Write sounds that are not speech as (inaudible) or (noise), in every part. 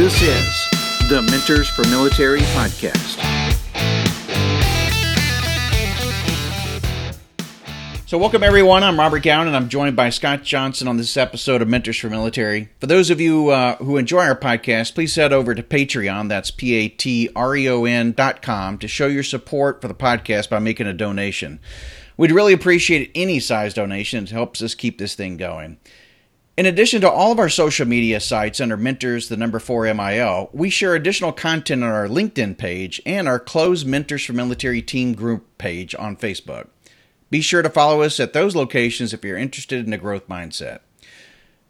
This is the Mentors for Military podcast. So, welcome everyone. I'm Robert Gowin, and I'm joined by Scott Johnson on this episode of Mentors for Military. For those of you uh, who enjoy our podcast, please head over to Patreon. That's P A T R E O N dot com to show your support for the podcast by making a donation. We'd really appreciate any size donation. It helps us keep this thing going. In addition to all of our social media sites under Mentors, the number 4 MIL, we share additional content on our LinkedIn page and our closed Mentors for Military Team Group page on Facebook. Be sure to follow us at those locations if you're interested in a growth mindset.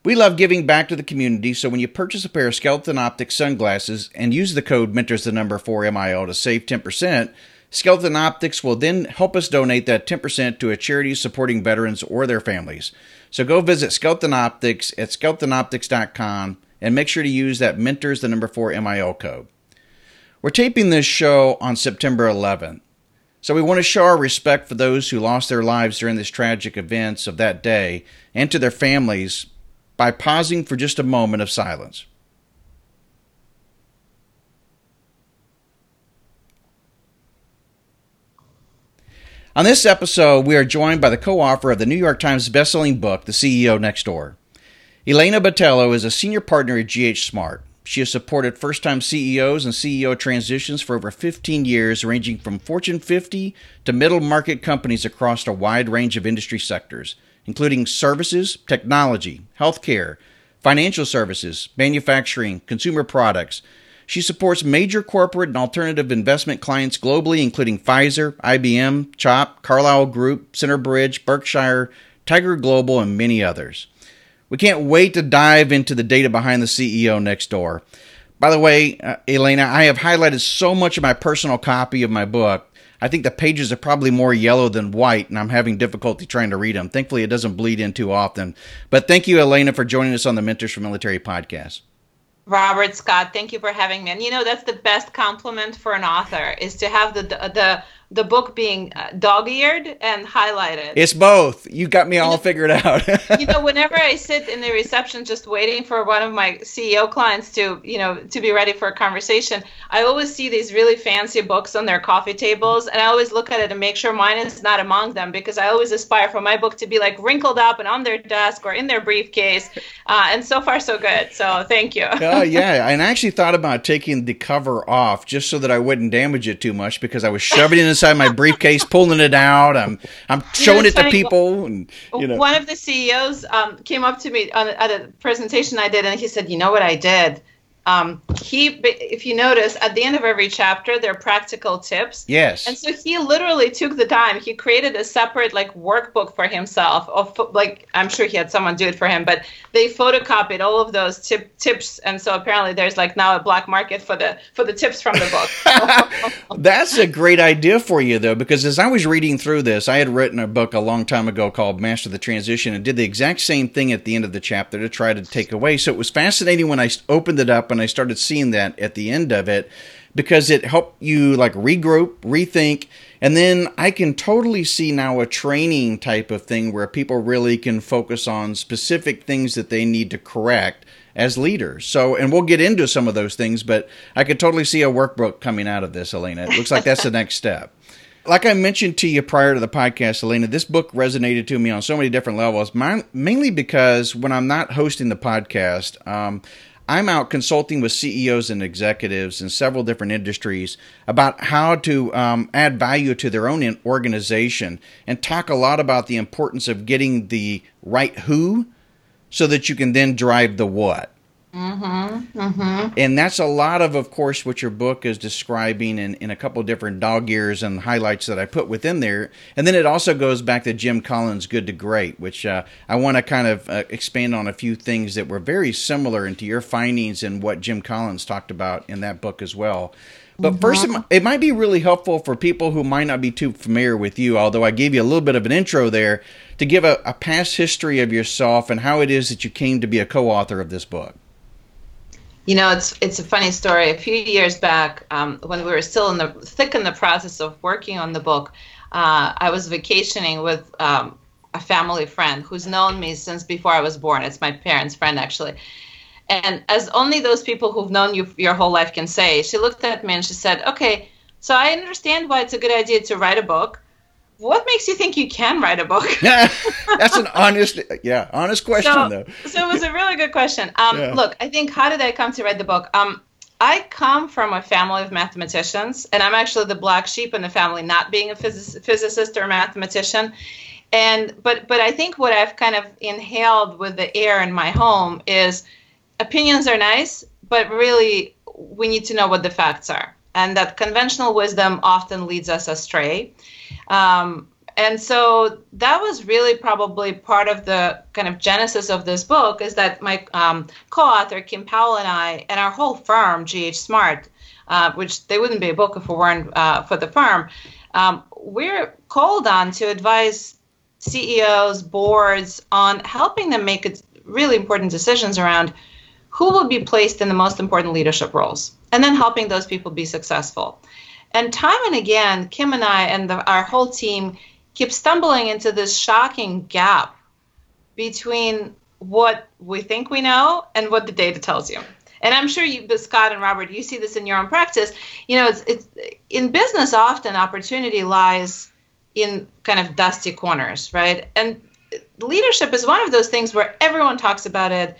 We love giving back to the community, so when you purchase a pair of Skeleton Optics sunglasses and use the code Mentors the number 4 MIL to save 10%, Skeleton Optics will then help us donate that 10% to a charity supporting veterans or their families. So go visit Skeleton Optics at skeletonoptics.com and make sure to use that Mentors the number 4 MIL code. We're taping this show on September 11th. So we want to show our respect for those who lost their lives during these tragic events of that day and to their families by pausing for just a moment of silence. On this episode, we are joined by the co author of the New York Times bestselling book, The CEO Next Door. Elena Botelho is a senior partner at GH Smart. She has supported first time CEOs and CEO transitions for over 15 years, ranging from Fortune 50 to middle market companies across a wide range of industry sectors, including services, technology, healthcare, financial services, manufacturing, consumer products, she supports major corporate and alternative investment clients globally, including Pfizer, IBM, CHOP, Carlyle Group, Centerbridge, Berkshire, Tiger Global, and many others. We can't wait to dive into the data behind the CEO next door. By the way, uh, Elena, I have highlighted so much of my personal copy of my book. I think the pages are probably more yellow than white, and I'm having difficulty trying to read them. Thankfully, it doesn't bleed in too often. But thank you, Elena, for joining us on the Mentors for Military podcast. Robert Scott, thank you for having me. And you know, that's the best compliment for an author is to have the the the book being uh, dog-eared and highlighted. It's both. You got me all you know, figured out. (laughs) you know, whenever I sit in the reception just waiting for one of my CEO clients to, you know, to be ready for a conversation, I always see these really fancy books on their coffee tables and I always look at it and make sure mine is not among them because I always aspire for my book to be like wrinkled up and on their desk or in their briefcase. Uh, and so far so good. So, thank you. uh, (laughs) yeah, and I actually thought about taking the cover off just so that I wouldn't damage it too much because I was shoving it in inside my briefcase, pulling it out. I'm I'm showing it to people. And, you know. One of the CEOs um, came up to me on, at a presentation I did, and he said, "You know what I did? Um, he if you notice at the end of every chapter there are practical tips. Yes. And so he literally took the time. He created a separate like workbook for himself of like i'm sure he had someone do it for him but they photocopied all of those tip, tips. And so apparently there's like now a black market for the for the tips from the book. (laughs) That's a great idea for you though because as i was reading through this i had written a book a long time ago called master the transition and did the exact same thing at the end of the chapter to try to take away. So it was fascinating when i opened it up and I started seeing that at the end of it because it helped you like regroup, rethink, and then I can totally see now a training type of thing where people really can focus on specific things that they need to correct as leaders. So, and we'll get into some of those things, but I could totally see a workbook coming out of this, Elena. It looks like that's the next step. Like I mentioned to you prior to the podcast, Elena, this book resonated to me on so many different levels, mainly because when I'm not hosting the podcast, um, I'm out consulting with CEOs and executives in several different industries about how to um, add value to their own organization and talk a lot about the importance of getting the right who so that you can then drive the what. Mm-hmm, mm-hmm. And that's a lot of, of course, what your book is describing in, in a couple different dog ears and highlights that I put within there. And then it also goes back to Jim Collins' Good to Great, which uh, I want to kind of uh, expand on a few things that were very similar into your findings and what Jim Collins talked about in that book as well. But mm-hmm. first, it, it might be really helpful for people who might not be too familiar with you, although I gave you a little bit of an intro there, to give a, a past history of yourself and how it is that you came to be a co author of this book. You know, it's it's a funny story. A few years back, um, when we were still in the thick in the process of working on the book, uh, I was vacationing with um, a family friend who's known me since before I was born. It's my parents' friend actually, And as only those people who've known you your whole life can say, she looked at me and she said, Okay, so I understand why it's a good idea to write a book. What makes you think you can write a book? Yeah, (laughs) That's an honest, yeah, honest question so, though. so it was a really good question. Um, yeah. Look, I think how did I come to write the book? Um, I come from a family of mathematicians, and I'm actually the black sheep in the family, not being a phys- physicist or mathematician. And but but I think what I've kind of inhaled with the air in my home is opinions are nice, but really we need to know what the facts are, and that conventional wisdom often leads us astray. Um, and so that was really probably part of the kind of genesis of this book is that my um, co-author kim powell and i and our whole firm gh smart uh, which they wouldn't be a book if it weren't uh, for the firm um, we're called on to advise ceos boards on helping them make really important decisions around who will be placed in the most important leadership roles and then helping those people be successful and time and again kim and i and the, our whole team keep stumbling into this shocking gap between what we think we know and what the data tells you. And I'm sure you, Scott and Robert, you see this in your own practice. You know, it's, it's in business often opportunity lies in kind of dusty corners, right? And leadership is one of those things where everyone talks about it.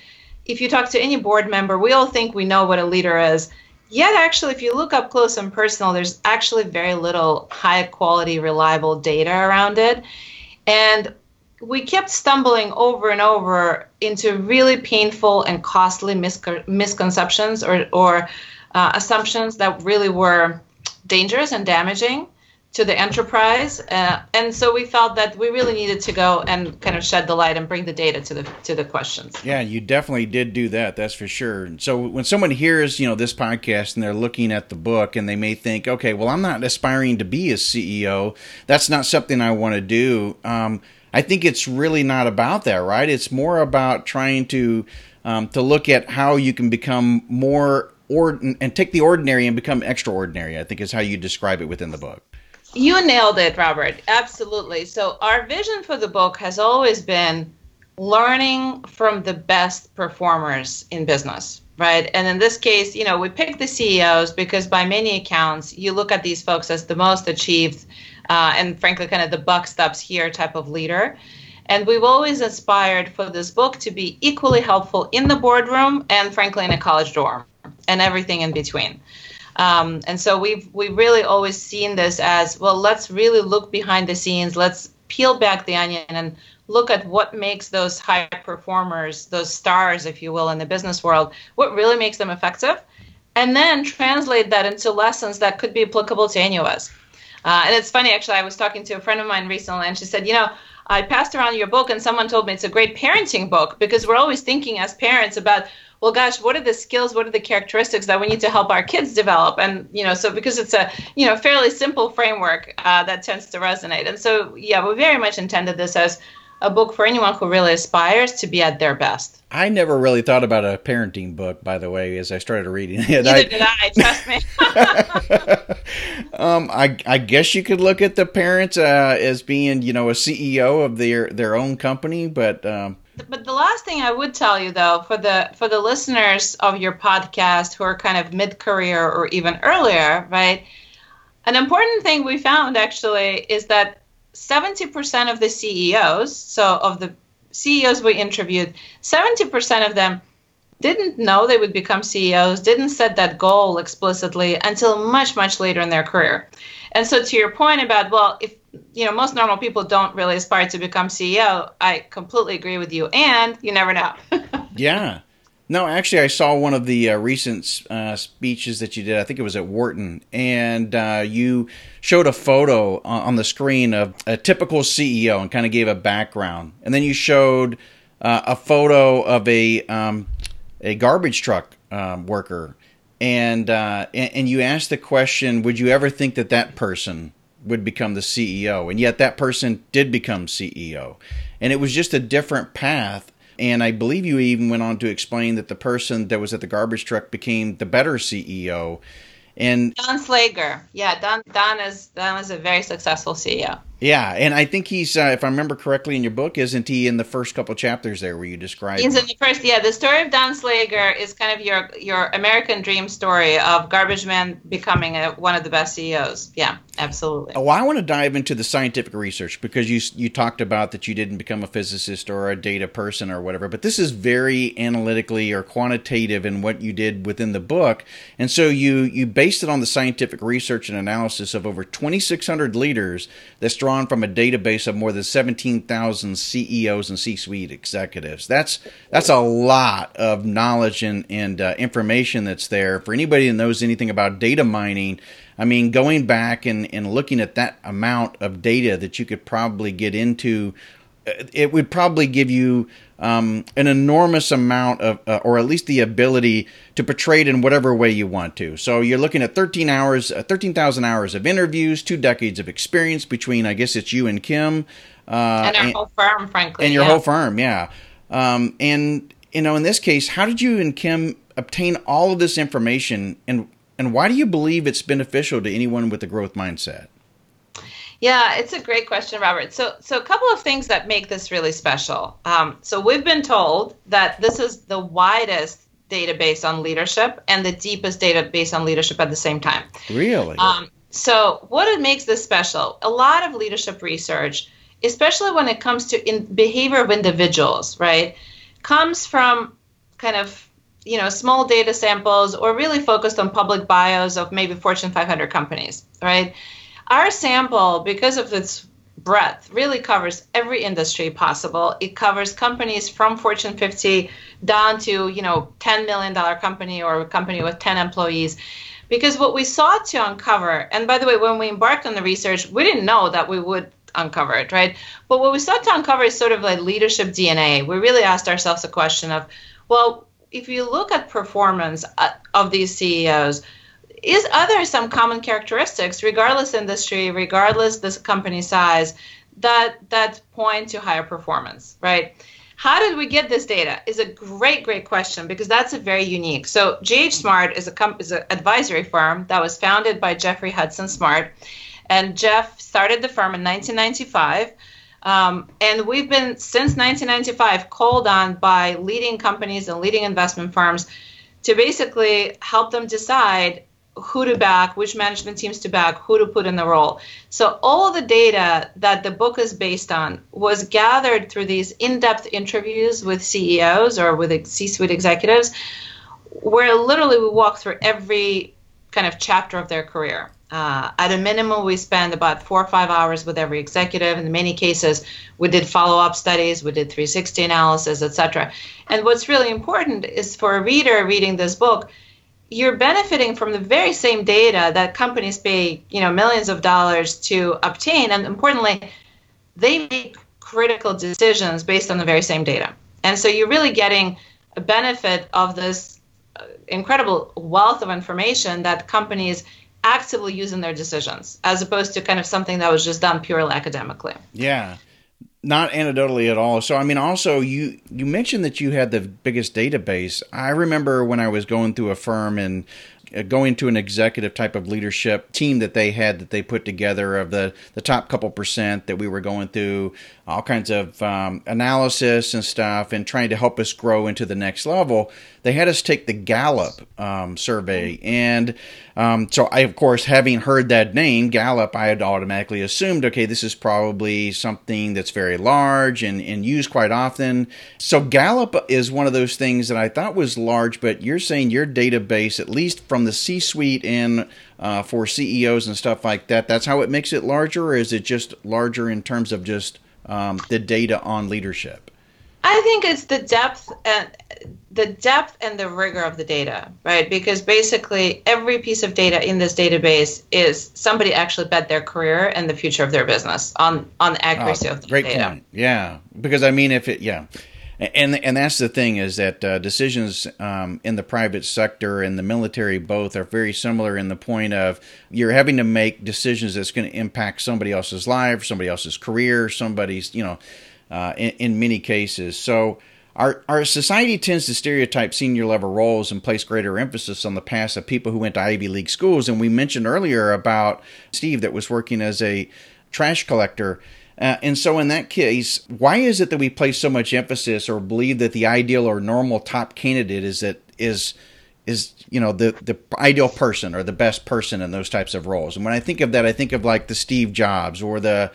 If you talk to any board member, we all think we know what a leader is. Yet, actually, if you look up close and personal, there's actually very little high quality, reliable data around it. And we kept stumbling over and over into really painful and costly misconceptions or, or uh, assumptions that really were dangerous and damaging to the enterprise uh, and so we felt that we really needed to go and kind of shed the light and bring the data to the to the questions. Yeah you definitely did do that that's for sure. So when someone hears you know this podcast and they're looking at the book and they may think okay well i'm not aspiring to be a ceo that's not something i want to do. Um, i think it's really not about that right? It's more about trying to um, to look at how you can become more or and take the ordinary and become extraordinary i think is how you describe it within the book you nailed it, Robert. Absolutely. So, our vision for the book has always been learning from the best performers in business, right? And in this case, you know, we picked the CEOs because by many accounts, you look at these folks as the most achieved uh, and frankly, kind of the buck stops here type of leader. And we've always aspired for this book to be equally helpful in the boardroom and frankly in a college dorm and everything in between. Um, and so we've we really always seen this as well. Let's really look behind the scenes. Let's peel back the onion and look at what makes those high performers, those stars, if you will, in the business world, what really makes them effective, and then translate that into lessons that could be applicable to any of us. Uh, and it's funny, actually, I was talking to a friend of mine recently, and she said, you know, I passed around your book, and someone told me it's a great parenting book because we're always thinking as parents about well gosh what are the skills what are the characteristics that we need to help our kids develop? And you know so because it's a you know fairly simple framework uh, that tends to resonate. And so yeah we very much intended this as a book for anyone who really aspires to be at their best. I never really thought about a parenting book, by the way, as I started reading it. Neither I, did I. Trust me. (laughs) um, I, I guess you could look at the parents uh, as being, you know, a CEO of their their own company, but um, but the last thing I would tell you though, for the for the listeners of your podcast who are kind of mid career or even earlier, right? An important thing we found actually is that 70% of the CEOs, so of the CEOs we interviewed, 70% of them didn't know they would become CEOs, didn't set that goal explicitly until much, much later in their career. And so, to your point about, well, if you know, most normal people don't really aspire to become CEO. I completely agree with you, and you never know. (laughs) yeah. No, actually, I saw one of the uh, recent uh, speeches that you did. I think it was at Wharton, and uh, you showed a photo on the screen of a typical CEO and kind of gave a background, and then you showed uh, a photo of a um, a garbage truck um, worker, and, uh, and and you asked the question: Would you ever think that that person would become the CEO. And yet that person did become CEO. And it was just a different path. And I believe you even went on to explain that the person that was at the garbage truck became the better CEO. And Don Slager, yeah, Don Don is Don is a very successful CEO. Yeah, and I think he's, uh, if I remember correctly in your book, isn't he in the first couple chapters there where you describe? He's in the first. Yeah, the story of Don Slager is kind of your your American dream story of garbage man becoming a, one of the best CEOs. Yeah, absolutely. Well, I want to dive into the scientific research because you you talked about that you didn't become a physicist or a data person or whatever, but this is very analytically or quantitative in what you did within the book, and so you you based it on the scientific research and analysis of over 2,600 leaders that's drawn from a database of more than 17,000 CEOs and C-suite executives. That's that's a lot of knowledge and and uh, information that's there for anybody that knows anything about data mining. I mean, going back and, and looking at that amount of data that you could probably get into, it would probably give you um, an enormous amount of, uh, or at least the ability to portray it in whatever way you want to. So you're looking at 13 hours, uh, 13,000 hours of interviews, two decades of experience between, I guess it's you and Kim. Uh, and our and, whole firm, frankly. And your yeah. whole firm, yeah. Um, and, you know, in this case, how did you and Kim obtain all of this information and, and why do you believe it's beneficial to anyone with a growth mindset? Yeah, it's a great question, Robert. So, so a couple of things that make this really special. Um, so, we've been told that this is the widest database on leadership and the deepest database on leadership at the same time. Really? Um, so, what it makes this special? A lot of leadership research, especially when it comes to in behavior of individuals, right, comes from kind of you know small data samples or really focused on public bios of maybe Fortune 500 companies, right? Our sample, because of its breadth, really covers every industry possible. It covers companies from Fortune 50 down to, you know, $10 million company or a company with 10 employees. Because what we sought to uncover, and by the way, when we embarked on the research, we didn't know that we would uncover it, right? But what we sought to uncover is sort of like leadership DNA. We really asked ourselves a question of, well, if you look at performance uh, of these CEOs, is there some common characteristics, regardless industry, regardless the company size, that that point to higher performance, right? How did we get this data? Is a great, great question because that's a very unique. So GH Smart is a comp- is an advisory firm that was founded by Geoffrey Hudson Smart, and Geoff started the firm in 1995. Um, and we've been since 1995 called on by leading companies and leading investment firms to basically help them decide who to back, which management teams to back, who to put in the role. So all the data that the book is based on was gathered through these in-depth interviews with CEOs or with C-suite executives, where literally we walk through every kind of chapter of their career. Uh, at a minimum, we spend about four or five hours with every executive. In many cases, we did follow-up studies, we did 360 analysis, etc. And what's really important is for a reader reading this book you're benefiting from the very same data that companies pay, you know, millions of dollars to obtain, and importantly, they make critical decisions based on the very same data. And so you're really getting a benefit of this uh, incredible wealth of information that companies actively use in their decisions, as opposed to kind of something that was just done purely academically. Yeah not anecdotally at all. So I mean, also you you mentioned that you had the biggest database. I remember when I was going through a firm and uh, going to an executive type of leadership team that they had that they put together of the the top couple percent that we were going through all kinds of um, analysis and stuff and trying to help us grow into the next level they had us take the gallup um, survey and um, so i of course having heard that name gallup i had automatically assumed okay this is probably something that's very large and, and used quite often so gallup is one of those things that i thought was large but you're saying your database at least from the c suite and uh, for ceos and stuff like that that's how it makes it larger or is it just larger in terms of just um, the data on leadership? I think it's the depth and the depth and the rigor of the data, right? Because basically every piece of data in this database is somebody actually bet their career and the future of their business on on the accuracy oh, of the great data. Point. Yeah, because I mean, if it, yeah, and and that's the thing is that uh, decisions um, in the private sector and the military both are very similar in the point of you're having to make decisions that's going to impact somebody else's life, somebody else's career, somebody's you know, uh, in, in, many cases. So our, our society tends to stereotype senior level roles and place greater emphasis on the past of people who went to Ivy League schools. And we mentioned earlier about Steve that was working as a trash collector. Uh, and so, in that case, why is it that we place so much emphasis or believe that the ideal or normal top candidate is that is is you know the the ideal person or the best person in those types of roles? And when I think of that, I think of like the Steve Jobs or the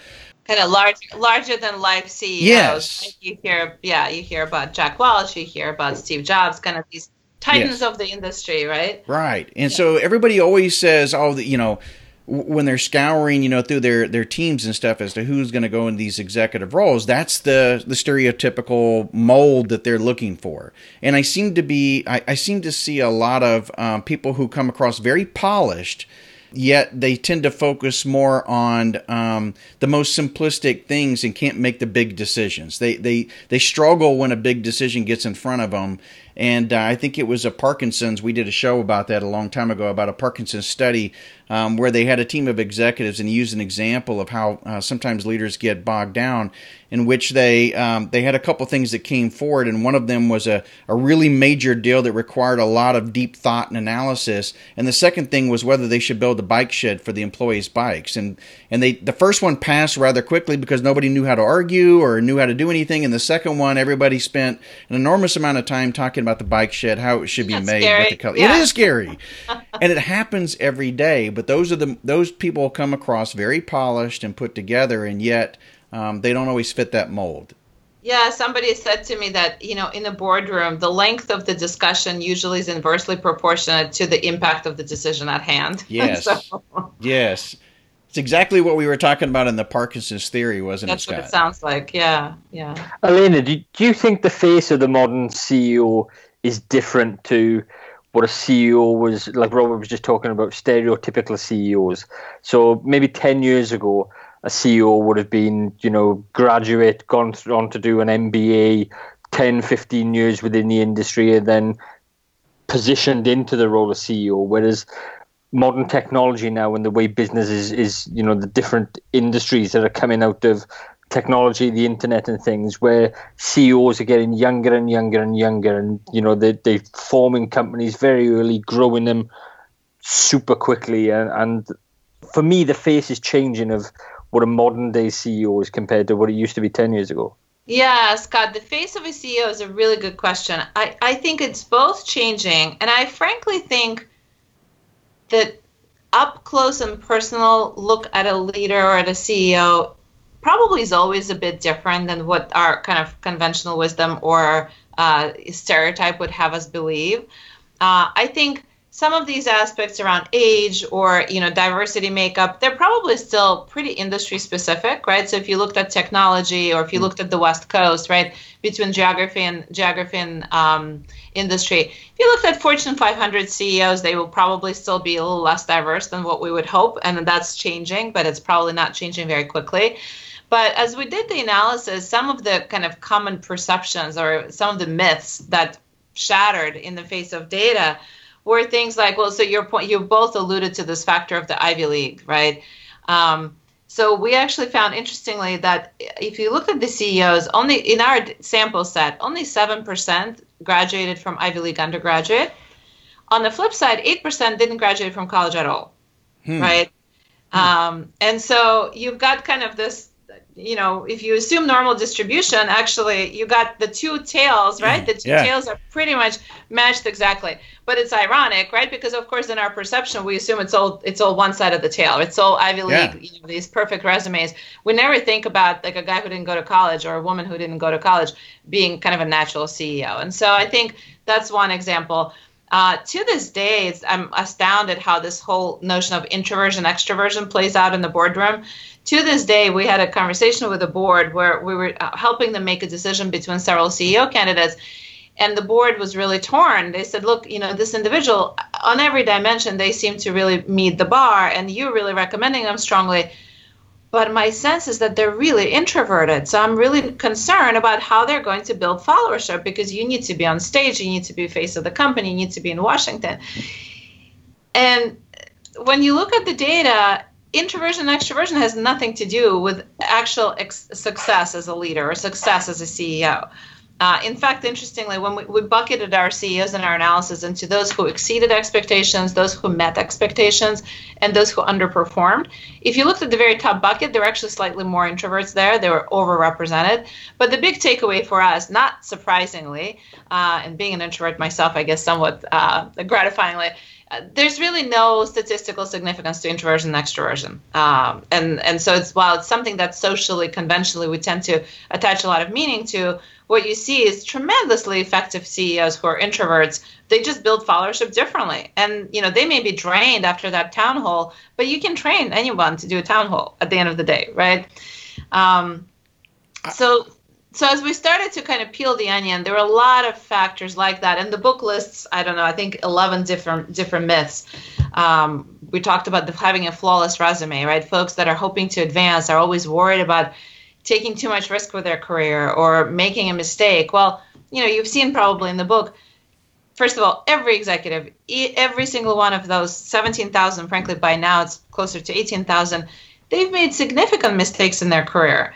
kind of large, larger than life CEOs. Yes. You hear, yeah, you hear about Jack Welch, you hear about Steve Jobs, kind of these titans Yes. of the industry, right? Right. And so everybody always says, oh, the, you know, when they're scouring, you know, through their, their teams and stuff as to who's going to go in these executive roles, that's the, the stereotypical mold that they're looking for. And I seem to be, I, I seem to see a lot of um, people who come across very polished, yet they tend to focus more on um, the most simplistic things and can't make the big decisions. They they they struggle when a big decision gets in front of them. And uh, I think it was a Parkinson's. We did a show about that a long time ago about a Parkinson's study um, where they had a team of executives and used an example of how uh, sometimes leaders get bogged down, in which they um, they had a couple things that came forward, and one of them was a, a really major deal that required a lot of deep thought and analysis, and the second thing was whether they should build a bike shed for the employees' bikes, and and they the first one passed rather quickly because nobody knew how to argue or knew how to do anything, and the second one everybody spent an enormous amount of time talking about the bike shed, how it should be That's made, scary. what the color. Yeah. It is scary, (laughs) and it happens every day. But those are the those people come across very polished and put together, and yet um, they don't always fit that mold. Yeah, somebody said to me that, you know, in a boardroom, the length of the discussion usually is inversely proportionate to the impact of the decision at hand. (laughs) Yes. so Yes, it's exactly what we were talking about in the Parkinson's theory, wasn't that's it, what Scott? it sounds like. Yeah, yeah. Elena, do, do you think the face of the modern CEO is different to what a CEO was, like Robert was just talking about, stereotypical CEOs? So maybe 10 years ago, a CEO would have been, you know, graduate, gone on to do an MBA, 10, 15 years within the industry, and then positioned into the role of CEO. Whereas modern technology now and the way business is, is you know the different industries that are coming out of technology the internet and things where ceos are getting younger and younger and younger and you know they, they're forming companies very early growing them super quickly and, and for me the face is changing of what a modern day ceo is compared to what it used to be 10 years ago Yeah, Scott, the face of a CEO is a really good question. I, I think it's both changing, and I frankly think that up close and personal look at a leader or at a CEO probably is always a bit different than what our kind of conventional wisdom or uh, stereotype would have us believe. Uh, I think some of these aspects around age or you know diversity makeup they're probably still pretty industry specific right so if you looked at technology or if you looked at the west coast right between geography and geography and um, industry if you looked at fortune 500 ceos they will probably still be a little less diverse than what we would hope and that's changing but it's probably not changing very quickly but as we did the analysis some of the kind of common perceptions or some of the myths that shattered in the face of data were things like, well, so your point, you both alluded to this factor of the Ivy League, right? Um, so we actually found interestingly that if you look at the CEOs, only in our sample set, only seven percent graduated from Ivy League undergraduate. On the flip side, eight percent didn't graduate from college at all, Hmm. right? Um, and so you've got kind of this, you know, if you assume normal distribution, actually you got the two tails, right? The two Yeah. tails are pretty much matched exactly. But it's ironic, right? Because of course in our perception we assume it's all it's all one side of the tail. It's all Ivy League, Yeah. you know, these perfect resumes. We never think about like a guy who didn't go to college or a woman who didn't go to college being kind of a natural CEO. And so I think that's one example. Uh, to this day, it's, I'm astounded how this whole notion of introversion extroversion plays out in the boardroom. To this day, we had a conversation with the board where we were uh, helping them make a decision between several CEO candidates, and the board was really torn. They said, "Look, you know, this individual on every dimension they seem to really meet the bar, and you're really recommending them strongly." But my sense is that they're really introverted. So I'm really concerned about how they're going to build followership because you need to be on stage, you need to be face of the company, you need to be in Washington. And when you look at the data, introversion and extroversion has nothing to do with actual ex- success as a leader or success as a CEO. Uh, in fact, interestingly, when we, we, bucketed our CEOs in our analysis into those who exceeded expectations, those who met expectations, and those who underperformed, if you looked at the very top bucket, there were actually slightly more introverts there. They were overrepresented. But the big takeaway for us, not surprisingly, uh, and being an introvert myself, I guess somewhat uh, gratifyingly, uh, there's really no statistical significance to introversion and extroversion. Um, and, and so it's while it's something that socially, conventionally, we tend to attach a lot of meaning to, what you see is tremendously effective CEOs who are introverts. They just build followership differently. And, you know, they may be drained after that town hall, but you can train anyone to do a town hall at the end of the day, right? Um, so so as we started to kind of peel the onion there were a lot of factors like that and the book lists i don't know i think 11 different different myths um, we talked about the, having a flawless resume right folks that are hoping to advance are always worried about taking too much risk with their career or making a mistake. Well, you know, you've seen probably in the book, first of all, every executive, every single one of those 17,000, frankly, by now it's closer to 18,000, they've made significant mistakes in their career.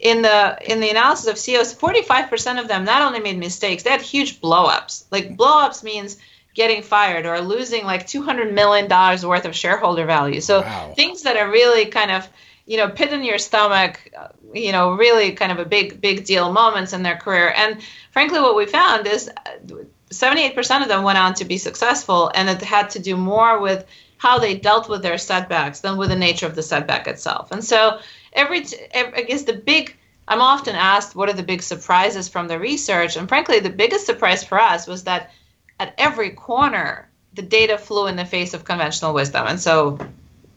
In the in the analysis of CEOs, 45% of them not only made mistakes, they had huge blowups. Like blowups means getting fired or losing like 200 million dollars worth of shareholder value. So wow. things that are really kind of you know, pit in your stomach, you know, really kind of a big, big deal moments in their career. And frankly, what we found is uh, 78% of them went on to be successful, and it had to do more with how they dealt with their setbacks than with the nature of the setback itself. And so, every, I guess the big, I'm often asked, what are the big surprises from the research? And frankly, the biggest surprise for us was that at every corner, the data flew in the face of conventional wisdom. And so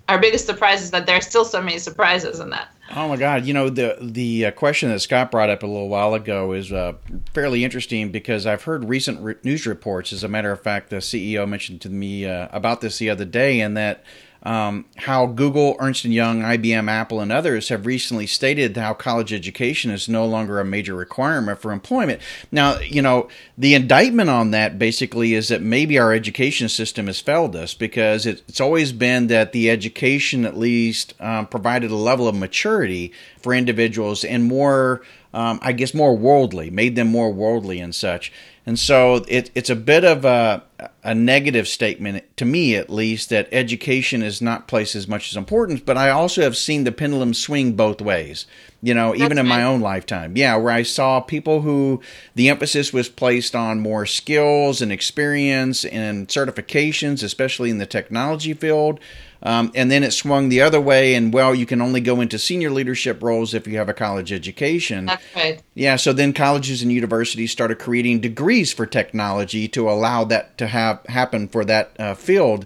our biggest surprise is that there are still so many surprises in that. Oh my God! You know the the uh, question that Scott brought up a little while ago is uh, fairly interesting because I've heard recent re- news reports. As a matter of fact, the CEO mentioned to me uh, about this the other day, and that um, how Google, Ernst & Young, IBM, Apple, and others have recently stated how college education is no longer a major requirement for employment. Now, you know, the indictment on that basically is that maybe our education system has failed us because it's always been that the education at least um, provided a level of maturity for individuals and more, um, I guess, more worldly, made them more worldly and such. And so it, it's a bit of a, a negative statement, to me at least, that education is not placed as much as importance. But I also have seen the pendulum swing both ways, you know, even in my own lifetime. Yeah, where I saw people who the emphasis was placed on more skills and experience and certifications, especially in the technology field. Um, and then it swung the other way, and well, you can only go into senior leadership roles if you have a college education. That's right. Yeah, so then colleges and universities started creating degrees for technology to allow that to have happen for that uh, field.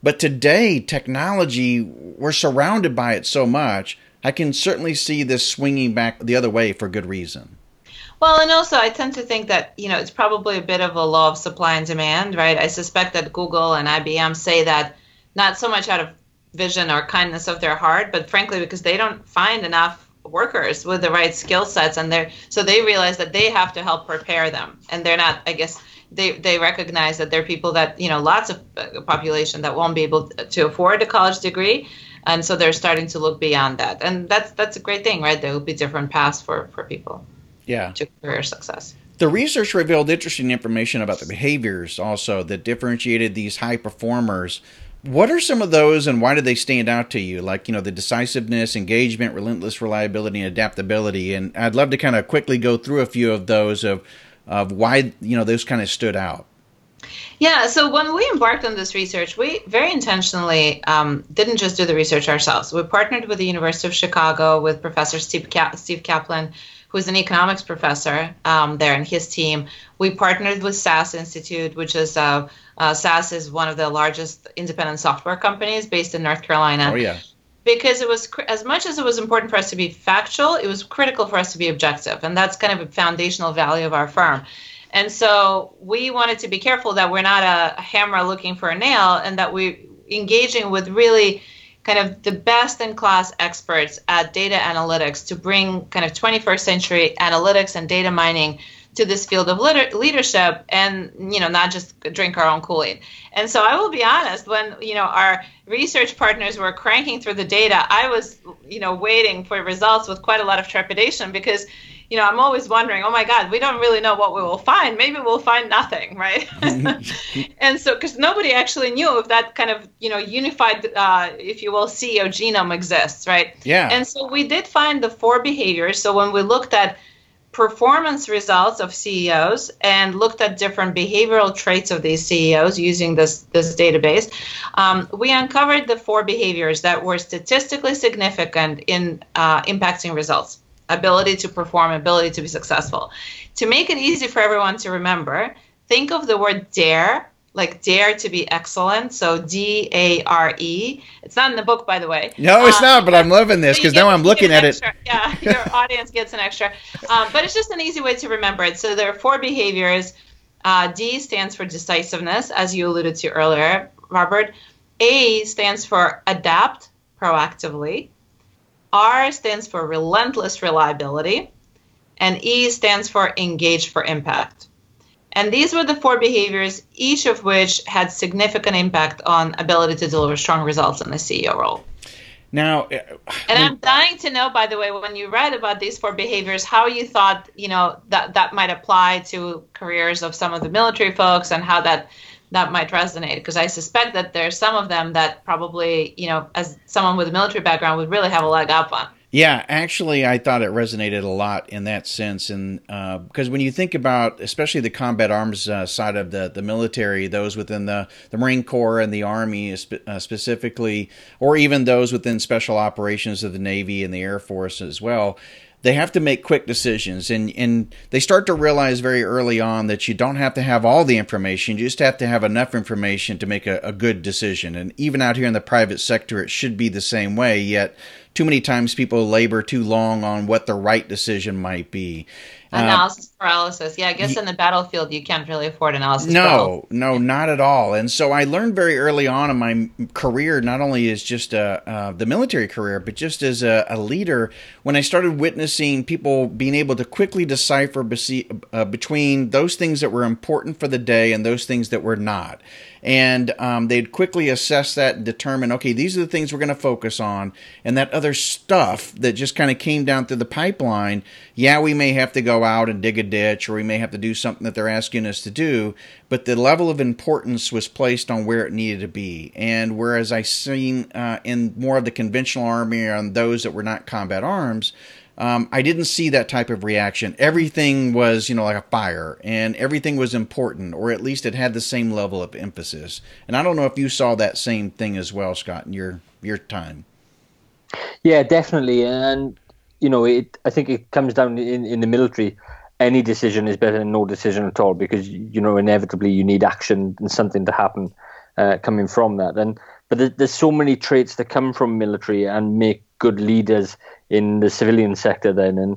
But today, technology, we're surrounded by it so much. I can certainly see this swinging back the other way for good reason. Well, and also I tend to think that you know it's probably a bit of a law of supply and demand, right? I suspect that Google and IBM say that not so much out of vision or kindness of their heart, but frankly because they don't find enough workers with the right skill sets and they're so they realize that they have to help prepare them. And they're not i guess they, they recognize that there are people that you know lots of uh, population that won't be able to afford a college degree. And so they're starting to look beyond that. And that's that's a great thing right? There will be different paths for for people yeah. to career success. The research revealed interesting information about the behaviors also that differentiated these high performers what are some of those and why do they stand out to you? Like, you know, the decisiveness, engagement, relentless reliability, and adaptability. And I'd love to kind of quickly go through a few of those of, of why, you know, those kind of stood out. Yeah, so when we embarked on this research, we very intentionally um, didn't just do the research ourselves. We partnered with the University of Chicago with Professor Steve, Cap- Steve Kaplan, who's an economics professor um, there, and his team. We partnered with SAS Institute, which is uh, uh, SAS is one of the largest independent software companies based in North Carolina. Oh yeah. Because it was as much as it was important for us to be factual, it was critical for us to be objective, and that's kind of a foundational value of our firm. And so we wanted to be careful that we're not a hammer looking for a nail, and that we're engaging with really kind of the best in class experts at data analytics to bring kind of 21st century analytics and data mining to this field of liter- leadership and you know not just drink our own kool-aid and so i will be honest when you know our research partners were cranking through the data i was you know waiting for results with quite a lot of trepidation because you know, I'm always wondering, oh my God, we don't really know what we will find. Maybe we'll find nothing, (laughs) right? (laughs) and so, because nobody actually knew if that kind of, you know, unified, uh, if you will, CEO genome exists, right? Yeah. And so we did find the four behaviors. So when we looked at performance results of CEOs and looked at different behavioral traits of these CEOs using this this database, um, we uncovered the four behaviors that were statistically significant in uh, impacting results ability to perform, ability to be successful. To make it easy for everyone to remember, think of the word dare like dare to be excellent. So D A R E. It's not in the book, by the way. No, it's um, not. But I'm loving this because now I'm looking at extra, it. Yeah, (laughs) your audience gets an extra. Um, but it's just an easy way to remember it. So there are four behaviors. Uh, D stands for decisiveness, as you alluded to earlier, Robert. A stands for adapt proactively. R stands for relentless reliability. And E stands for engage for impact. And these were the four behaviors, each of which had significant impact on ability to deliver strong results in the CEO role. Now, uh, and I'm dying to know, by the way, when you read about these four behaviors, how you thought, you know, that that might apply to careers of some of the military folks, and how that that might resonate. Because I suspect that there's some of them that probably, you know, as someone with a military background, would really have a leg up on. Yeah, actually, I thought it resonated a lot in that sense, and uh, because when you think about, especially the combat arms uh, side of the the military, those within the the Marine Corps and the Army uh, specifically, or even those within special operations of the Navy and the Air Force as well, they have to make quick decisions and, and they start to realize very early on that you don't have to have all the information you just have to have enough information to make a, a good decision and even out here in the private sector it should be the same way yet too many times people labor too long on what the right decision might be analysis uh, paralysis. Yeah, I guess in the battlefield you can't really afford analysis. No, paralysis. no, not at all. And so I learned very early on in my career, not only as just a, uh, the military career, but just as a, a, leader, when I started witnessing people being able to quickly decipher bese- uh, between those things that were important for the day and those things that were not and um, they'd quickly assess that and determine okay these are the things we're going to focus on. And that other stuff that just kind of came down through the pipeline yeah we may have to go out and dig a ditch or we may have to do something that they're asking us to do but the level of importance was placed on where it needed to be. And whereas i seen uh, in more of the conventional army on those that were not combat arms um, I didn't see that type of reaction. Everything was, you know, like a fire, and everything was important, or at least it had the same level of emphasis. And I don't know if you saw that same thing as well, Scott, in your your time. Yeah, definitely, and you know, it. I think it comes down in in the military. Any decision is better than no decision at all because you know inevitably you need action and something to happen uh, coming from that. And but there's so many traits that come from military and make good leaders in the civilian sector then and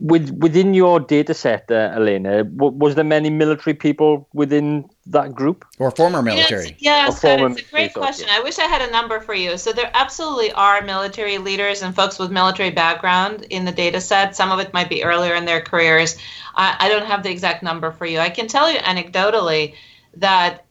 with within your data set, uh, Elena, was there many military people within that group or former military? Yeah, it's, yeah, it's a great question. I wish I had a number for you. So there absolutely are military leaders and folks with military background in the data set. Some of it might be earlier in their careers. I, I don't have the exact number for you. I can tell you anecdotally that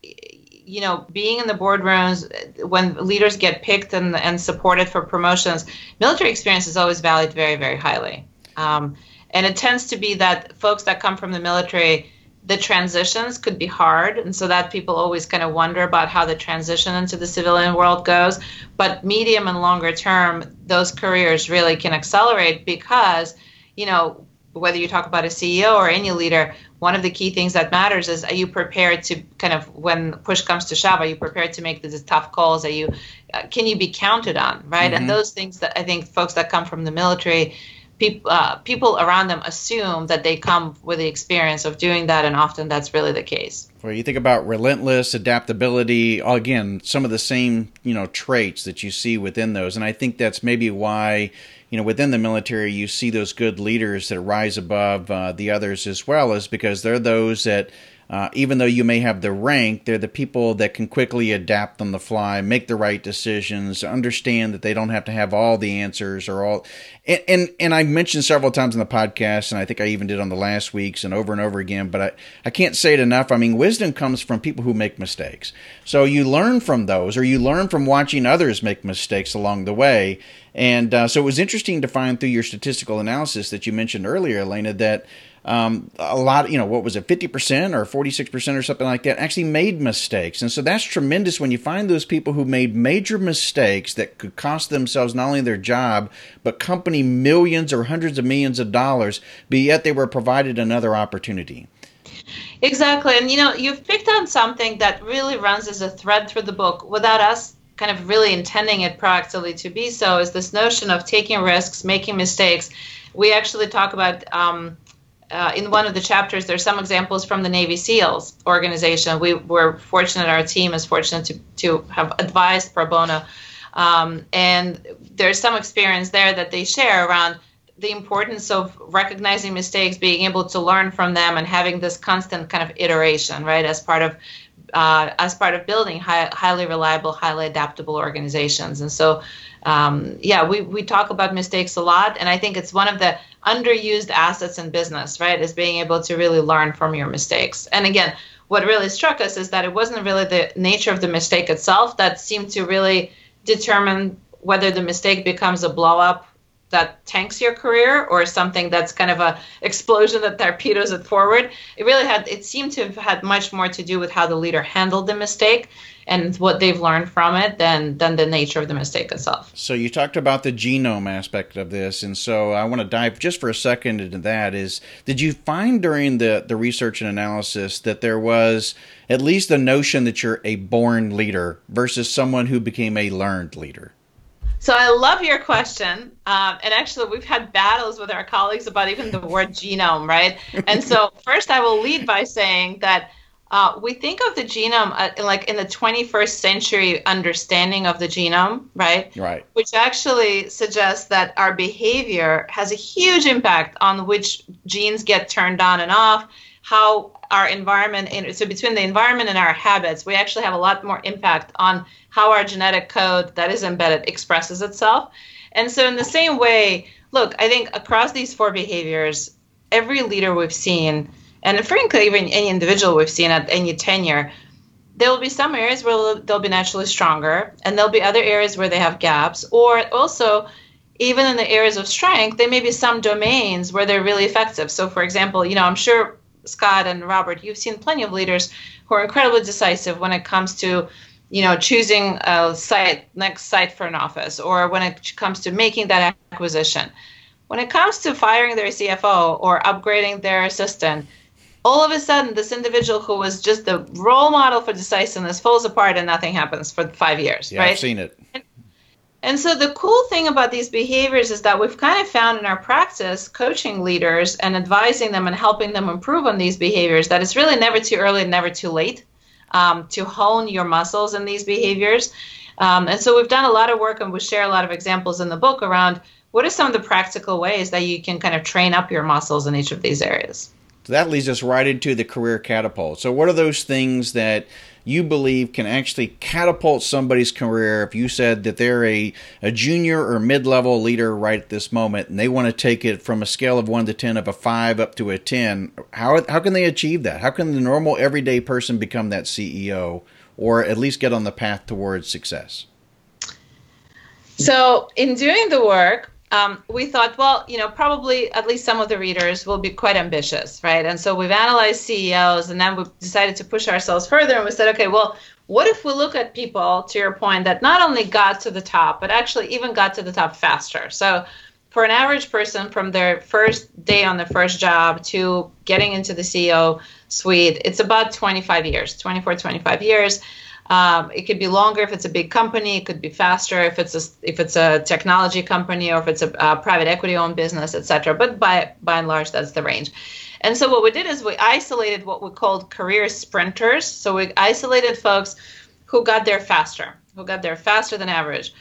you know, being in the boardrooms when leaders get picked and, and supported for promotions, military experience is always valued very, very highly. Um, and it tends to be that folks that come from the military, the transitions could be hard. And so that people always kind of wonder about how the transition into the civilian world goes. But medium and longer term, those careers really can accelerate because, you know, whether you talk about a CEO or any leader, one of the key things that matters is are you prepared to kind of when push comes to shove, are you prepared to make these tough calls? Are you uh, can you be counted on, right? Mm-hmm. And those things that I think folks that come from the military, people uh, people around them assume that they come with the experience of doing that, and often that's really the case. Well, you think about relentless adaptability. Again, some of the same you know traits that you see within those, and I think that's maybe why you know within the military you see those good leaders that rise above uh, the others as well is because they're those that uh, even though you may have the rank, they're the people that can quickly adapt on the fly, make the right decisions, understand that they don't have to have all the answers or all. And and, and I mentioned several times in the podcast, and I think I even did on the last weeks and over and over again. But I I can't say it enough. I mean, wisdom comes from people who make mistakes. So you learn from those, or you learn from watching others make mistakes along the way. And uh, so it was interesting to find through your statistical analysis that you mentioned earlier, Elena, that um, a lot, you know, what was it, 50% or 46% or something like that, actually made mistakes. And so that's tremendous when you find those people who made major mistakes that could cost themselves not only their job, but company millions or hundreds of millions of dollars, but yet they were provided another opportunity. Exactly. And you know, you've picked on something that really runs as a thread through the book without us kind of really intending it proactively to be so is this notion of taking risks, making mistakes. We actually talk about um, uh, in one of the chapters, there's some examples from the Navy SEALs organization. We were fortunate, our team is fortunate to, to have advised pro bono. Um, and there's some experience there that they share around the importance of recognizing mistakes, being able to learn from them, and having this constant kind of iteration, right, as part of uh, as part of building high, highly reliable, highly adaptable organizations. And so, um, yeah, we, we talk about mistakes a lot, and I think it's one of the underused assets in business, right? Is being able to really learn from your mistakes. And again, what really struck us is that it wasn't really the nature of the mistake itself that seemed to really determine whether the mistake becomes a blow up that tanks your career or something that's kind of a explosion that torpedoes it forward. It really had it seemed to have had much more to do with how the leader handled the mistake and what they've learned from it than than the nature of the mistake itself. So you talked about the genome aspect of this and so i want to dive just for a second into that is did you find during the the research and analysis that there was at least the notion that you're a born leader versus someone who became a learned leader so I love your question. Um, and actually, we've had battles with our colleagues about even the word (laughs) genome, right? And so, first, I will lead by saying that uh, we think of the genome uh, like in the 21st century understanding of the genome, right? Right. Which actually suggests that our behavior has a huge impact on which genes get turned on and off, how our environment, so between the environment and our habits, we actually have a lot more impact on how our genetic code that is embedded expresses itself. And so, in the same way, look, I think across these four behaviors, every leader we've seen, and frankly, even any individual we've seen at any tenure, there will be some areas where they'll be naturally stronger, and there'll be other areas where they have gaps, or also, even in the areas of strength, there may be some domains where they're really effective. So, for example, you know, I'm sure Scott and Robert, you've seen plenty of leaders who are incredibly decisive when it comes to you know choosing a site next site for an office or when it comes to making that acquisition. When it comes to firing their cfo or upgrading their assistant all of a sudden this individual who was just the role model for decisiveness falls apart and nothing happens for five years yeah, right? i've seen it and, so the cool thing about these behaviors is that we've kind of found in our practice coaching leaders and advising them and helping them improve on these behaviors that it's really never too early and never too late um, to hone your muscles in these behaviors. Um, and so we've done a lot of work and we share a lot of examples in the book around what are some of the practical ways that you can kind of train up your muscles in each of these areas. So that leads us right into the career catapult. So, what are those things that you believe can actually catapult somebody's career if you said that they're a, a junior or mid level leader right at this moment and they want to take it from a scale of 1 to 10 of a 5 up to a 10? How, how can they achieve that? How can the normal everyday person become that CEO or at least get on the path towards success? So, in doing the work, um, we thought, well, you know, probably at least some of the readers will be quite ambitious, right? And so we've analyzed CEOs and then we decided to push ourselves further and we said, okay, well, what if we look at people, to your point, that not only got to the top, but actually even got to the top faster? So for an average person from their first day on the first job to getting into the CEO suite, it's about 25 years, 24, 25 years. Um, it could be longer if it's a big company. It could be faster if it's a if it's a technology company or if it's a, a private equity owned business, etc. But by by and large, that's the range. And so what we did is we isolated what we called career sprinters. So we isolated folks who got there faster, who got there faster than average.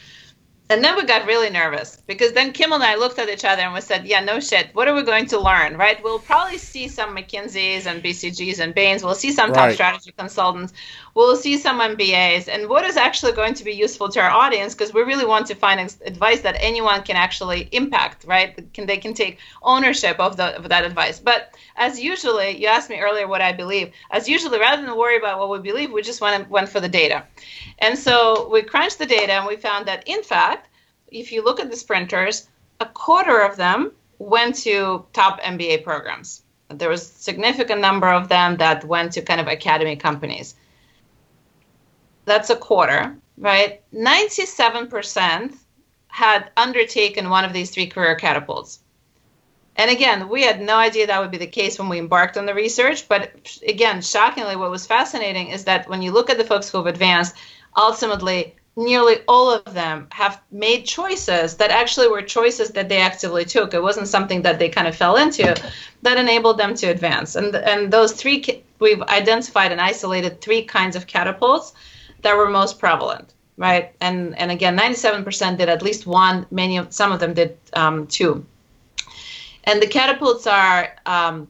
And then we got really nervous because then Kim and I looked at each other and we said, yeah, no shit. What are we going to learn, right? We'll probably see some McKinsey's and BCG's and Bain's. We'll see some right. top strategy consultants. We'll see some MBAs. And what is actually going to be useful to our audience because we really want to find advice that anyone can actually impact, right? Can They can take ownership of, the, of that advice. But as usually, you asked me earlier what I believe. As usually, rather than worry about what we believe, we just went, went for the data. And so we crunched the data and we found that, in fact, if you look at the sprinters, a quarter of them went to top MBA programs. There was a significant number of them that went to kind of academy companies. That's a quarter, right? 97% had undertaken one of these three career catapults. And again, we had no idea that would be the case when we embarked on the research. But again, shockingly, what was fascinating is that when you look at the folks who have advanced, ultimately, nearly all of them have made choices that actually were choices that they actively took. It wasn't something that they kind of fell into that enabled them to advance. And and those three we've identified and isolated three kinds of catapults that were most prevalent, right? And and again, 97% did at least one. Many of some of them did um, two. And the catapults are, um,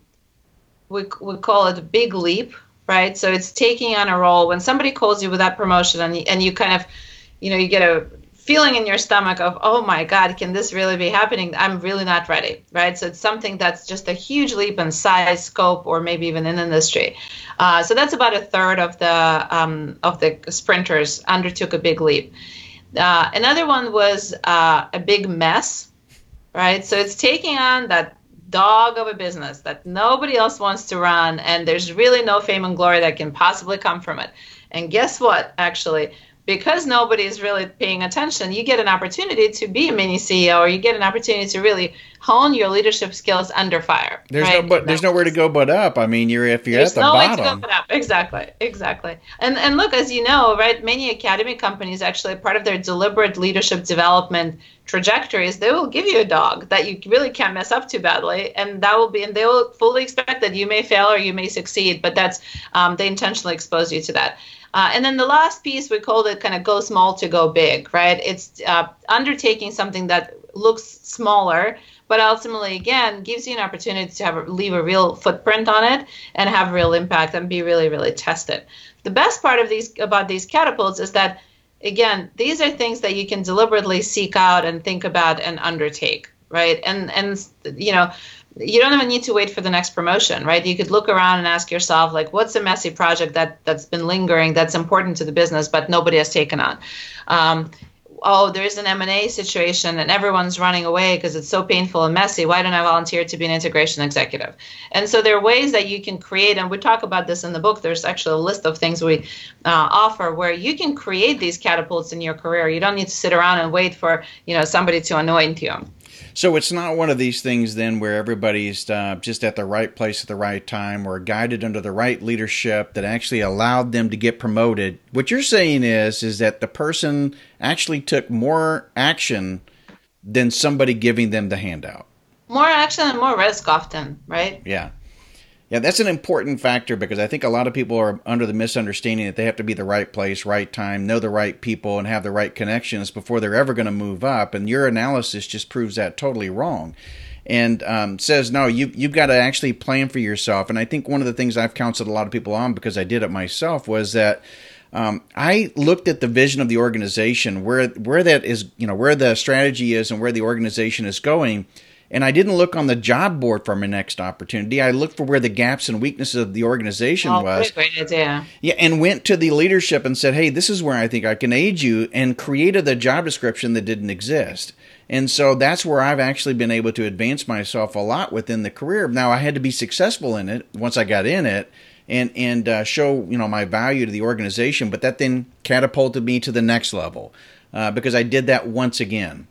we, we call it a big leap, right? So it's taking on a role when somebody calls you with that promotion and, and you kind of, you know, you get a feeling in your stomach of, oh my God, can this really be happening? I'm really not ready, right? So it's something that's just a huge leap in size, scope, or maybe even in industry. Uh, so that's about a third of the um, of the sprinters undertook a big leap. Uh, another one was uh, a big mess, right? So it's taking on that dog of a business that nobody else wants to run, and there's really no fame and glory that can possibly come from it. And guess what? Actually, because nobody is really paying attention, you get an opportunity to be a mini CEO, or you get an opportunity to really hone your leadership skills under fire. There's right? no but there's nowhere to go but up. I mean, you're if you're there's at the no bottom. way to go but up. Exactly, exactly. And and look, as you know, right, many academy companies actually part of their deliberate leadership development trajectories, they will give you a dog that you really can't mess up too badly, and that will be, and they will fully expect that you may fail or you may succeed, but that's um, they intentionally expose you to that. Uh, and then the last piece we called it kind of go small to go big, right? It's uh, undertaking something that looks smaller, but ultimately, again, gives you an opportunity to have leave a real footprint on it and have real impact and be really, really tested. The best part of these about these catapults is that, again, these are things that you can deliberately seek out and think about and undertake, right? And and you know, you don't even need to wait for the next promotion right? You could look around and ask yourself like what's a messy project that that's been lingering that's important to the business but nobody has taken on? Um, oh there's an m&a situation and everyone's running away because it's so painful and messy. Why don't i volunteer to be an integration executive? And so there are ways that you can create and we talk about this in the book there's actually a list of things we uh, offer where you can create these catapults in your career. You don't need to sit around and wait for you know somebody to anoint you so it's not one of these things then where everybody's uh, just at the right place at the right time or guided under the right leadership that actually allowed them to get promoted. What you're saying is is that the person actually took more action than somebody giving them the handout. More action and more risk often, right? Yeah. Yeah, that's an important factor because I think a lot of people are under the misunderstanding that they have to be the right place, right time, know the right people, and have the right connections before they're ever going to move up. And your analysis just proves that totally wrong and um, says no you you've got to actually plan for yourself and i think one of the things i've counseled a lot of people on because i did it myself was that um, I looked at the vision of the organization where where that is you know where the strategy is and where the organization is going and I didn't look on the job board for my next opportunity. I looked for where the gaps and weaknesses of the organization oh, was. Great idea. Yeah, and went to the leadership and said, "Hey, this is where I think I can aid you," and created a job description that didn't exist. And so that's where I've actually been able to advance myself a lot within the career. Now I had to be successful in it once I got in it, and and uh, show you know my value to the organization. But that then catapulted me to the next level uh, because I did that once again.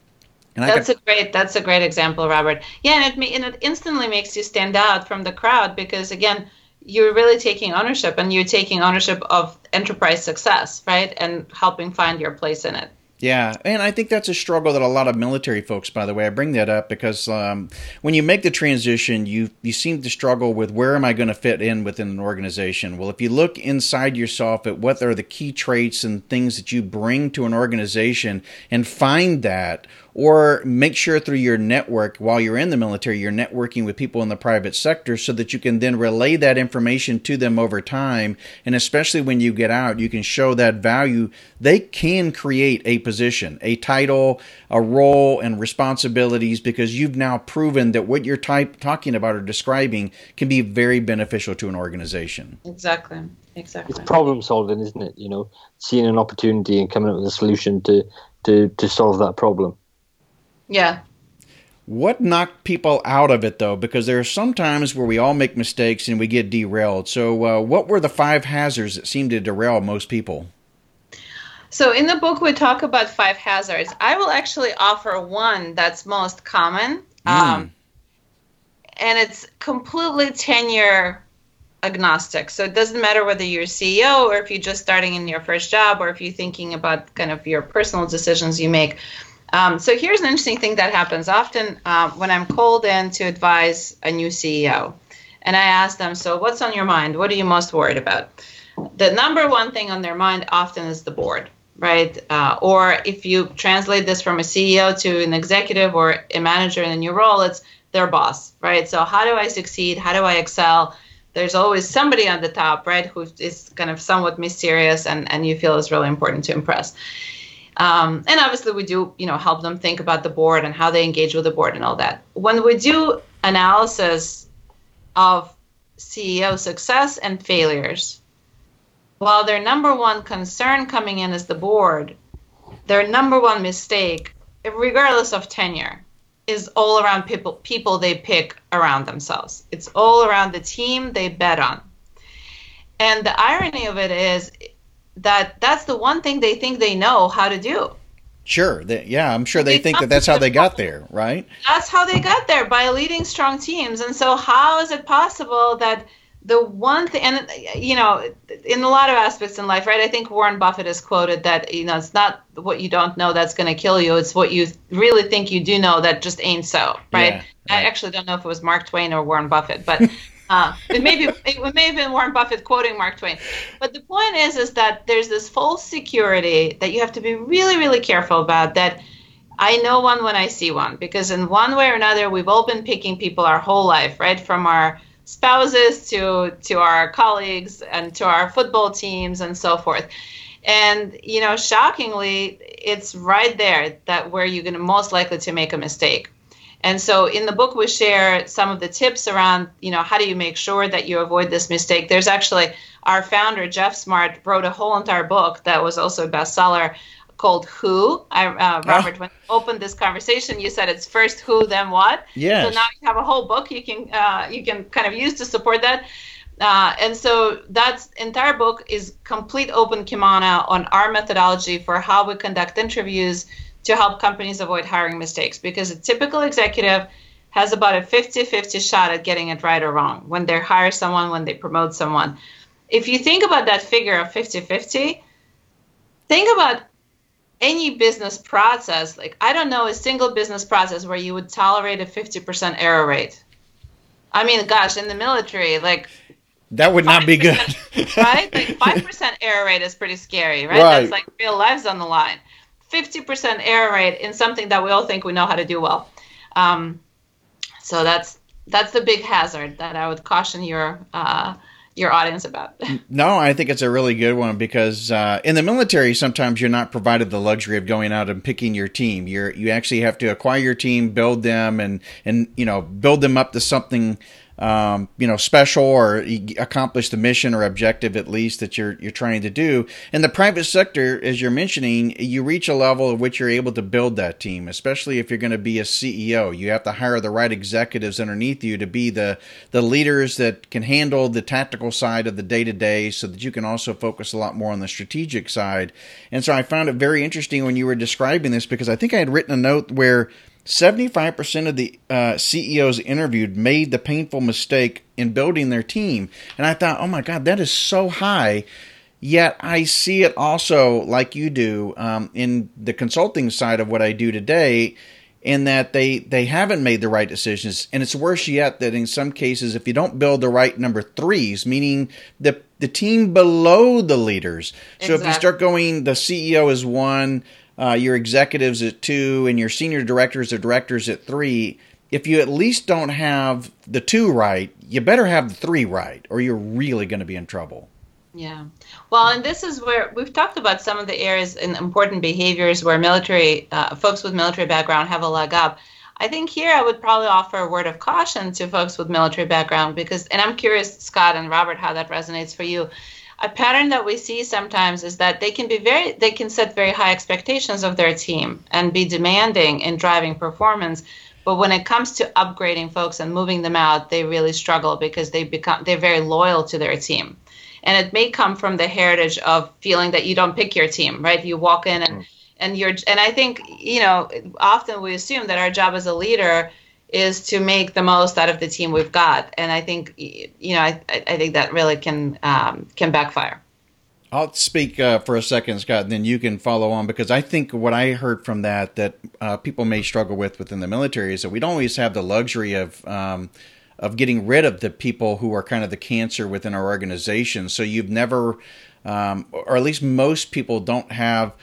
And that's got, a great that's a great example, Robert. Yeah, and it and it instantly makes you stand out from the crowd because again, you're really taking ownership and you're taking ownership of enterprise success, right? And helping find your place in it. Yeah, and I think that's a struggle that a lot of military folks, by the way, I bring that up because um, when you make the transition, you you seem to struggle with where am I going to fit in within an organization. Well, if you look inside yourself at what are the key traits and things that you bring to an organization and find that, or make sure through your network while you're in the military, you're networking with people in the private sector so that you can then relay that information to them over time. And especially when you get out, you can show that value. They can create a position, a title, a role, and responsibilities because you've now proven that what you're type, talking about or describing can be very beneficial to an organization. Exactly. Exactly. It's problem solving, isn't it? You know, seeing an opportunity and coming up with a solution to to to solve that problem. Yeah. What knocked people out of it though? Because there are some times where we all make mistakes and we get derailed. So, uh, what were the five hazards that seemed to derail most people? So, in the book, we talk about five hazards. I will actually offer one that's most common. Um, and it's completely tenure agnostic. So it doesn't matter whether you're a CEO or if you're just starting in your first job or if you're thinking about kind of your personal decisions you make. Um, so here's an interesting thing that happens often uh, when I'm called in to advise a new CEO. And I ask them, so what's on your mind? What are you most worried about? The number one thing on their mind often is the board, right? Uh, or if you translate this from a CEO to an executive or a manager in a new role, it's their boss, right? So how do I succeed? How do I excel? There's always somebody on the top, right, who is kind of somewhat mysterious and, and you feel is really important to impress. Um, and obviously, we do, you know, help them think about the board and how they engage with the board and all that. When we do analysis of CEO success and failures, while their number one concern coming in is the board, their number one mistake, regardless of tenure, is all around people people they pick around themselves. It's all around the team they bet on. And the irony of it is that that's the one thing they think they know how to do. Sure. They, yeah, I'm sure they think that that's how they got there, right? That's how they got there by leading strong teams. And so, how is it possible that the one thing, and you know, in a lot of aspects in life, right? I think Warren Buffett has quoted that you know it's not what you don't know that's going to kill you; it's what you really think you do know that just ain't so, right? Yeah, right. I actually don't know if it was Mark Twain or Warren Buffett, but (laughs) uh, it may be it may have been Warren Buffett quoting Mark Twain. But the point is, is that there's this false security that you have to be really, really careful about. That I know one when I see one, because in one way or another, we've all been picking people our whole life, right? From our spouses to to our colleagues and to our football teams and so forth and you know shockingly it's right there that where you're going to most likely to make a mistake and so in the book we share some of the tips around you know how do you make sure that you avoid this mistake there's actually our founder Geoff Smart wrote a whole entire book that was also a bestseller called Who. I, uh, Robert, oh. when you opened this conversation, you said it's first Who, then what. Yes. So now you have a whole book you can uh, you can kind of use to support that. Uh, and so that entire book is complete open kimono on our methodology for how we conduct interviews to help companies avoid hiring mistakes because a typical executive has about a 50-50 shot at getting it right or wrong when they hire someone when they promote someone if you think about that figure of 50-50 think about any business process, like I don't know a single business process where you would tolerate a 50% error rate. I mean, gosh, in the military, like that would not be good. right? Like (laughs) 5% error rate is pretty scary, right? right? That's like real lives on the line. 50% error rate in something that we all think we know how to do well. Um, so that's that's the big hazard that I would caution your uh, your audience about. (laughs) no, I think it's a really good one because uh, in the military, sometimes you're not provided the luxury of going out and picking your team. You're you actually have to acquire your team, build them, and and you know build them up to something um, you know, special or accomplish the mission or objective at least that you're you're trying to do. In the private sector, as you're mentioning, you reach a level at which you're able to build that team, especially if you're going to be a CEO. You have to hire the right executives underneath you to be the the leaders that can handle the tactical side of the day to day, so that you can also focus a lot more on the strategic side. And so I found it very interesting when you were describing this because I think I had written a note where 75% of the uh, CEOs interviewed made the painful mistake in building their team. And I thought, oh my God, that is so high. Yet I see it also, like you do, um, in the consulting side of what I do today, in that they, they haven't made the right decisions. And it's worse yet that in some cases, if you don't build the right number threes, meaning the, the team below the leaders. So exactly. if you start going, the CEO is one, uh, your executives at two, and your senior directors or directors at three, if you at least don't have the two right, you better have the three right, or you're really going to be in trouble. Yeah. Well, and this is where we've talked about some of the areas and important behaviors where military uh, folks with military background have a leg up. I think here I would probably offer a word of caution to folks with military background because, and I'm curious, Scott and Robert, how that resonates for you. A pattern that we see sometimes is that they can be very they can set very high expectations of their team and be demanding in driving performance. But when it comes to upgrading folks and moving them out they really struggle because they become they're very loyal to their team. And it may come from the heritage of feeling that you don't pick your team right? You walk in and mm. and you're and i think you know often we assume that our job as a leader is to make the most out of the team we've got. And I think, you know, I, I think that really can um, can backfire. I'll speak uh, for a second, Scott, and then you can follow on because I think what I heard from that that uh, people may struggle with within the military is that we don't always have the luxury of um, of getting rid of the people who are kind of the cancer within our organization. So you've never, um, or at least most people don't have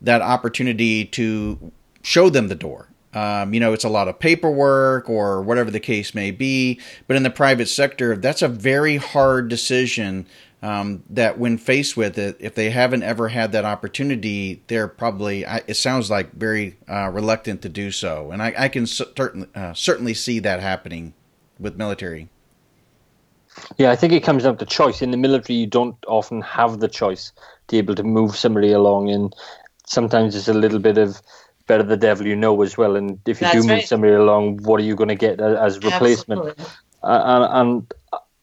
that opportunity to show them the door. Um, you know, it's a lot of paperwork or whatever the case may be. But in the private sector, that's a very hard decision. Um, that when faced with it, if they haven't ever had that opportunity, they're probably, it sounds like, very uh, reluctant to do so. And I, I can certainly, uh, certainly see that happening with military. Yeah, I think it comes down to choice. In the military, you don't often have the choice to be able to move somebody along, and sometimes it's a little bit of better the devil you know as well. And if you That's do move right. somebody along, what are you going to get as replacement? Uh, and, and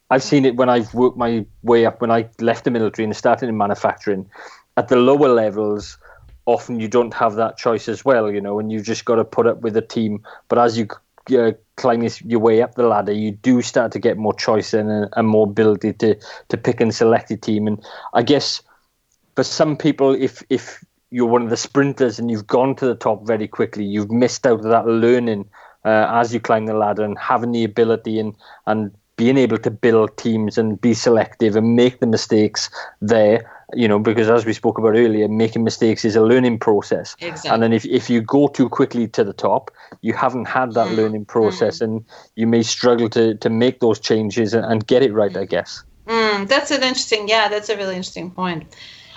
I've seen it when I've worked my way up when I left the military and started in manufacturing. At the lower levels, often you don't have that choice as well, you know, and you've just got to put up with the team. But as you uh, climb your way up the ladder, you do start to get more choice and, uh, and more ability to to pick and select a team. And I guess for some people, if if you're one of the sprinters and you've gone to the top very quickly. You've missed out of that learning uh, as you climb the ladder and having the ability and and being able to build teams and be selective and make the mistakes there. You know, because as we spoke about earlier, making mistakes is a learning process. Exactly. And then if, if you go too quickly to the top, you haven't had that mm. learning process mm. and you may struggle to, to make those changes and, and get it right, I guess. Mm, that's an interesting, yeah, that's a really interesting point.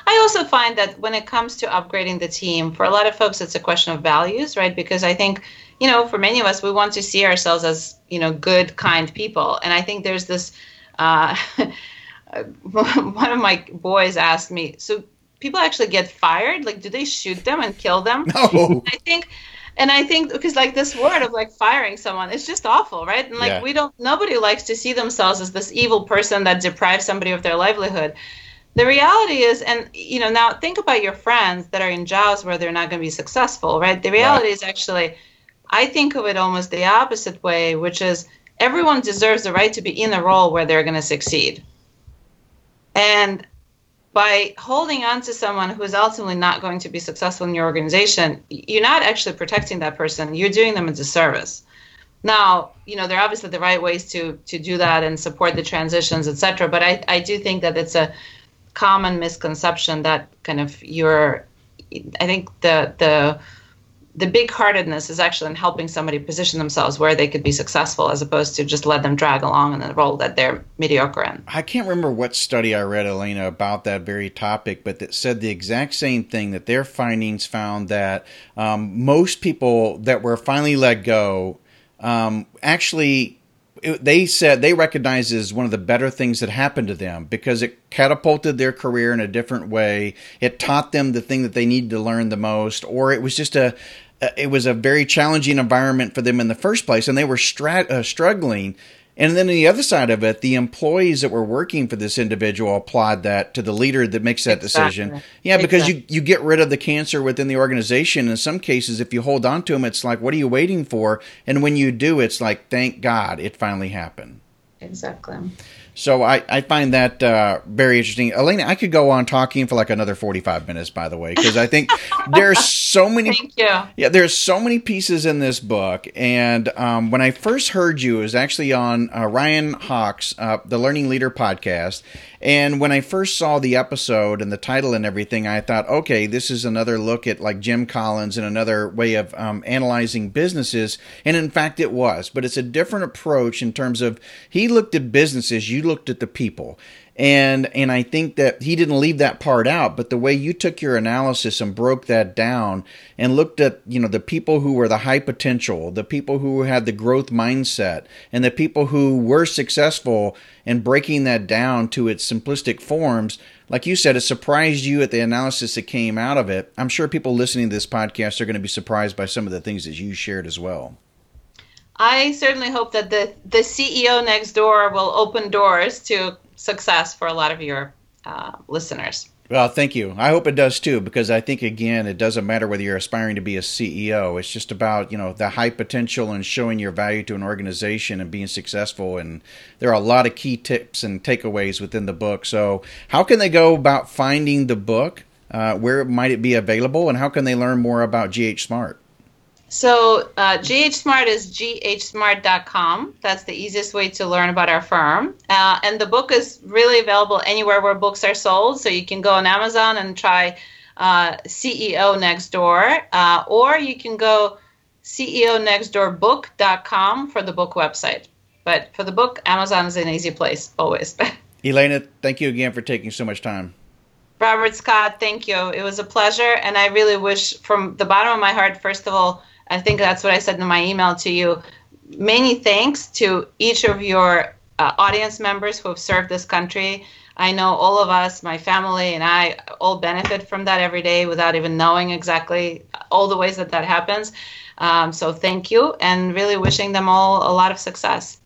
I also find that when it comes to upgrading the team, for a lot of folks, it's a question of values, right? Because I think, you know, for many of us, we want to see ourselves as, you know, good, kind people. And I think there's this, uh, (laughs) one of my boys asked me, so people actually get fired? Like, do they shoot them and kill them? No. I think and I think because like this word of like firing someone, it's just awful, right? And like yeah. we don't, nobody likes to see themselves as this evil person that deprives somebody of their livelihood the reality is and you know now think about your friends that are in jobs where they're not going to be successful right? The reality right. is actually i think of it almost the opposite way which is everyone deserves the right to be in a role where they're going to succeed. And by holding on to someone who is ultimately not going to be successful in your organization you're not actually protecting that person you're doing them a disservice. Now you know there are obviously the right ways to to do that and support the transitions etc but i i do think that it's a common misconception that kind of you're i think the the the big heartedness is actually in helping somebody position themselves where they could be successful as opposed to just let them drag along in the role that they're mediocre in. I can't remember what study I read, Elena, about that very topic, but that said the exact same thing that their findings found that um, most people that were finally let go um, actually it, they said they recognized as one of the better things that happened to them because it catapulted their career in a different way. It taught them the thing that they needed to learn the most, or it was just a it was a very challenging environment for them in the first place, and they were strat, uh, struggling and then on the other side of it, the employees that were working for this individual applaud that to the leader that makes that exactly. decision. Yeah, because exactly. you, you get rid of the cancer within the organization. In some cases, if you hold on to them, it's like, what are you waiting for? And when you do, it's like, thank God it finally happened. Exactly. So I, I find that uh, very interesting. Elena, I could go on talking for like another 45 minutes, by the way, because I think (laughs) there's so many. Thank you. Yeah, there's so many pieces in this book. And um, when I first heard you, it was actually on uh, Ryan Hawk's, uh, the Learning Leader podcast. And when I first saw the episode and the title and everything, I thought, okay, this is another look at like Jim Collins and another way of um, analyzing businesses. And in fact, it was, but it's a different approach in terms of he looked at businesses. You looked at the people. And and I think that he didn't leave that part out, but the way you took your analysis and broke that down and looked at, you know, the people who were the high potential, the people who had the growth mindset, and the people who were successful in breaking that down to its simplistic forms, like you said, it surprised you at the analysis that came out of it. I'm sure people listening to this podcast are going to be surprised by some of the things that you shared as well. I certainly hope that the the CEO next door will open doors to success for a lot of your uh, listeners. Well, thank you. I hope it does too, because I think again, it doesn't matter whether you're aspiring to be a CEO. It's just about you know the high potential and showing your value to an organization and being successful. And there are a lot of key tips and takeaways within the book. So, how can they go about finding the book? Uh, where might it be available, and how can they learn more about GH Smart? So uh, GH Smart is ghsmart.com. That's the easiest way to learn about our firm. Uh, and the book is really available anywhere where books are sold. So you can go on Amazon and try uh, CEO Next Door, uh, or you can go CEO Next Door CEONextDoorBook.com for the book website. But for the book, Amazon is an easy place always. (laughs) Elena, thank you again for taking so much time. Robert Scott, thank you. It was a pleasure. And I really wish, from the bottom of my heart, first of all, I think that's what I said in my email to you. Many thanks to each of your uh, audience members who have served this country. I know all of us, my family, and I all benefit from that every day without even knowing exactly all the ways that that happens. Um, so thank you, and really wishing them all a lot of success.